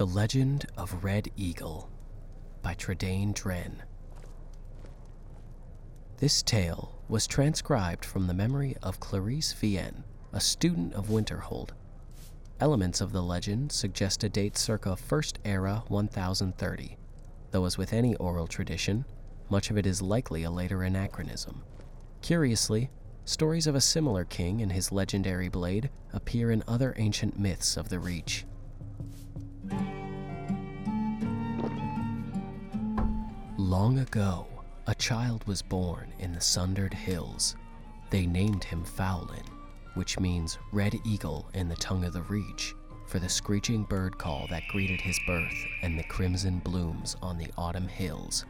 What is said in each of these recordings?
The Legend of Red Eagle by Tredane Dren. This tale was transcribed from the memory of Clarice Vienne, a student of Winterhold. Elements of the legend suggest a date circa First Era 1030, though, as with any oral tradition, much of it is likely a later anachronism. Curiously, stories of a similar king and his legendary blade appear in other ancient myths of the Reach. Long ago, a child was born in the Sundered Hills. They named him Faolan, which means red eagle in the tongue of the Reach, for the screeching bird call that greeted his birth and the crimson blooms on the autumn hills.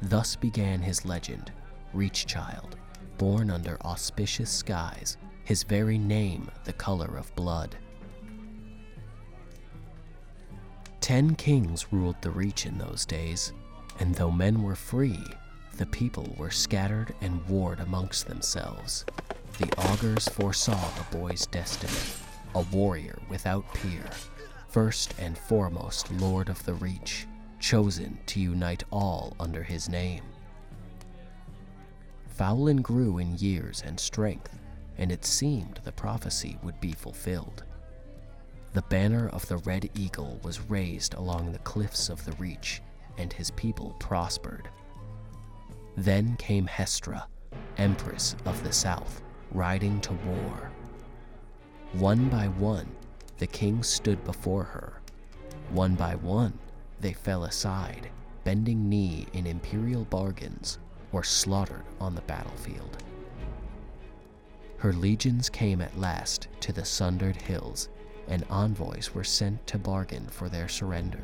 Thus began his legend, Reach Child, born under auspicious skies, his very name the color of blood. Ten kings ruled the Reach in those days, and though men were free, the people were scattered and warred amongst themselves. The augurs foresaw the boy's destiny, a warrior without peer, first and foremost Lord of the Reach, chosen to unite all under his name. Faolan grew in years and strength, and it seemed the prophecy would be fulfilled. The banner of the Red Eagle was raised along the cliffs of the Reach, and his people prospered. Then came Hestra, Empress of the South, riding to war. One by one, the kings stood before her. One by one, they fell aside, bending knee in imperial bargains, or slaughtered on the battlefield. Her legions came at last to the sundered hills, and envoys were sent to bargain for their surrender.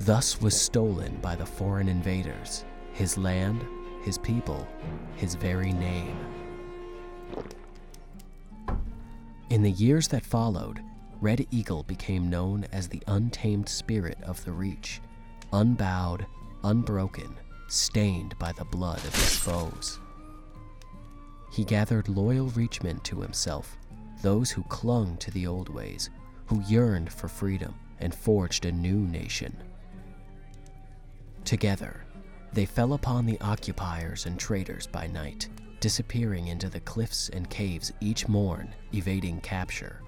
Thus was stolen by the foreign invaders his land, his people, his very name. In the years that followed, Red Eagle became known as the untamed spirit of the Reach, unbowed, unbroken, stained by the blood of his foes. He gathered loyal Reachmen to himself, those who clung to the old ways, who yearned for freedom and forged a new nation. Together, they fell upon the occupiers and traders by night, disappearing into the cliffs and caves each morn, evading capture.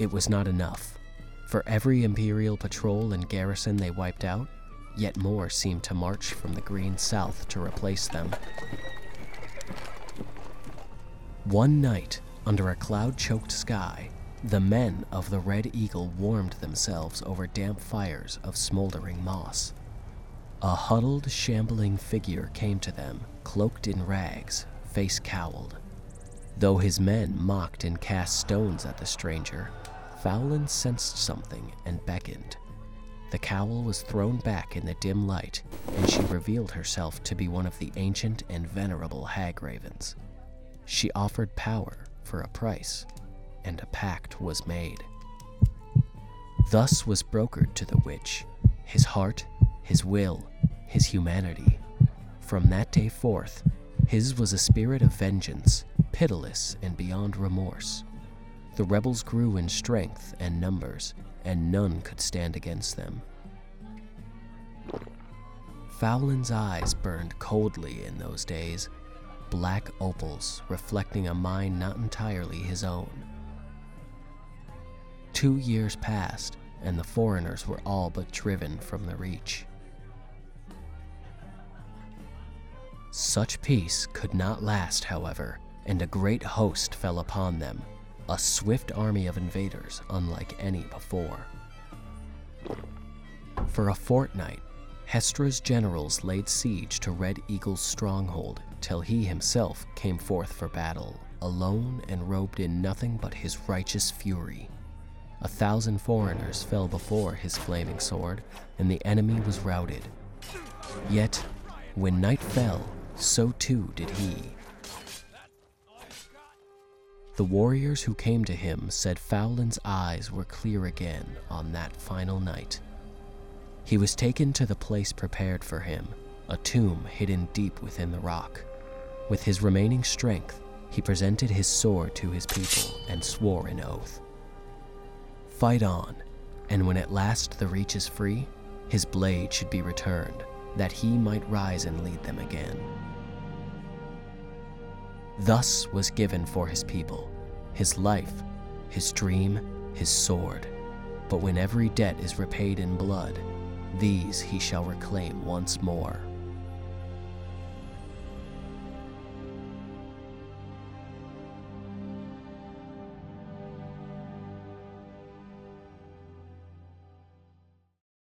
It was not enough. For every Imperial patrol and garrison they wiped out, yet more seemed to march from the green south to replace them. One night, under a cloud choked sky, the men of the Red Eagle warmed themselves over damp fires of smoldering moss. A huddled, shambling figure came to them, cloaked in rags, face cowled. Though his men mocked and cast stones at the stranger, Faolan sensed something and beckoned. The cowl was thrown back in the dim light, and she revealed herself to be one of the ancient and venerable hagravens. She offered power for a price, and a pact was made. Thus was brokered to the witch his heart, his will, his humanity. From that day forth, his was a spirit of vengeance, pitiless and beyond remorse. The rebels grew in strength and numbers, and none could stand against them. Faolan's eyes burned coldly in those days, black opals reflecting a mind not entirely his own. Two years passed, and the foreigners were all but driven from the reach. Such peace could not last, however, and a great host fell upon them, a swift army of invaders unlike any before. For a fortnight, Hestra's generals laid siege to Red Eagle's stronghold till he himself came forth for battle, alone and robed in nothing but his righteous fury. A thousand foreigners fell before his flaming sword, and the enemy was routed. Yet, when night fell, so too did he. The warriors who came to him said Faolan's eyes were clear again on that final night. He was taken to the place prepared for him, a tomb hidden deep within the rock. With his remaining strength, he presented his sword to his people and swore an oath. Fight on, and when at last the reach is free, his blade should be returned, that he might rise and lead them again. Thus was given for his people his life, his dream, his sword. But when every debt is repaid in blood, these he shall reclaim once more.